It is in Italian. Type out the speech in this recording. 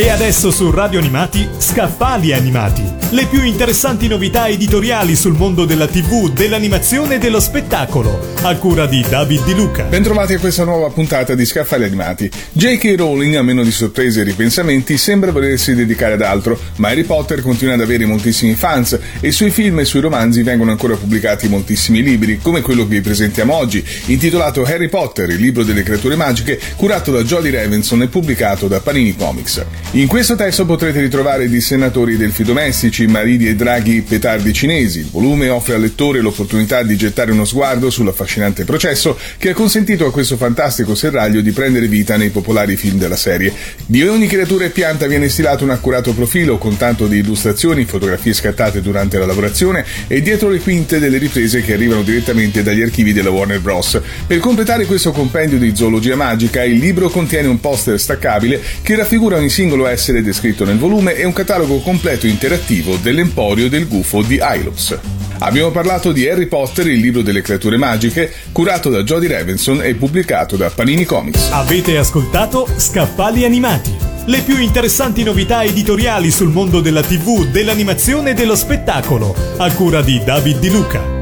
E adesso su Radio Animati, Scaffali Animati. Le più interessanti novità editoriali sul mondo della TV, dell'animazione e dello spettacolo. A cura di David Di Luca. Bentrovati a questa nuova puntata di Scaffali Animati. J.K. Rowling, a meno di sorprese e ripensamenti, sembra volersi dedicare ad altro, ma Harry Potter continua ad avere moltissimi fans e sui film e sui romanzi vengono ancora pubblicati moltissimi libri, come quello che vi presentiamo oggi, intitolato Harry Potter, il libro delle creature magiche, curato da Jodie Ravenson e pubblicato da Panini Comics. In questo testo potrete ritrovare dissennatori delfi domestici, maridi e draghi petardi cinesi. Il volume offre al lettore l'opportunità di gettare uno sguardo sull'affascinante processo che ha consentito a questo fantastico serraglio di prendere vita nei popolari film della serie. Di ogni creatura e pianta viene stilato un accurato profilo con tanto di illustrazioni, fotografie scattate durante la lavorazione e dietro le quinte delle riprese che arrivano direttamente dagli archivi della Warner Bros. Per completare questo compendio di zoologia magica, il libro contiene un poster staccabile che raffigura ogni singolo singolo essere descritto nel volume e un catalogo completo interattivo dell'Emporio del Gufo di Ilos. Abbiamo parlato di Harry Potter, il libro delle creature magiche, curato da Jodie Ravenson e pubblicato da Panini Comics. Avete ascoltato Scaffali Animati. Le più interessanti novità editoriali sul mondo della TV, dell'animazione e dello spettacolo, a cura di David Di Luca.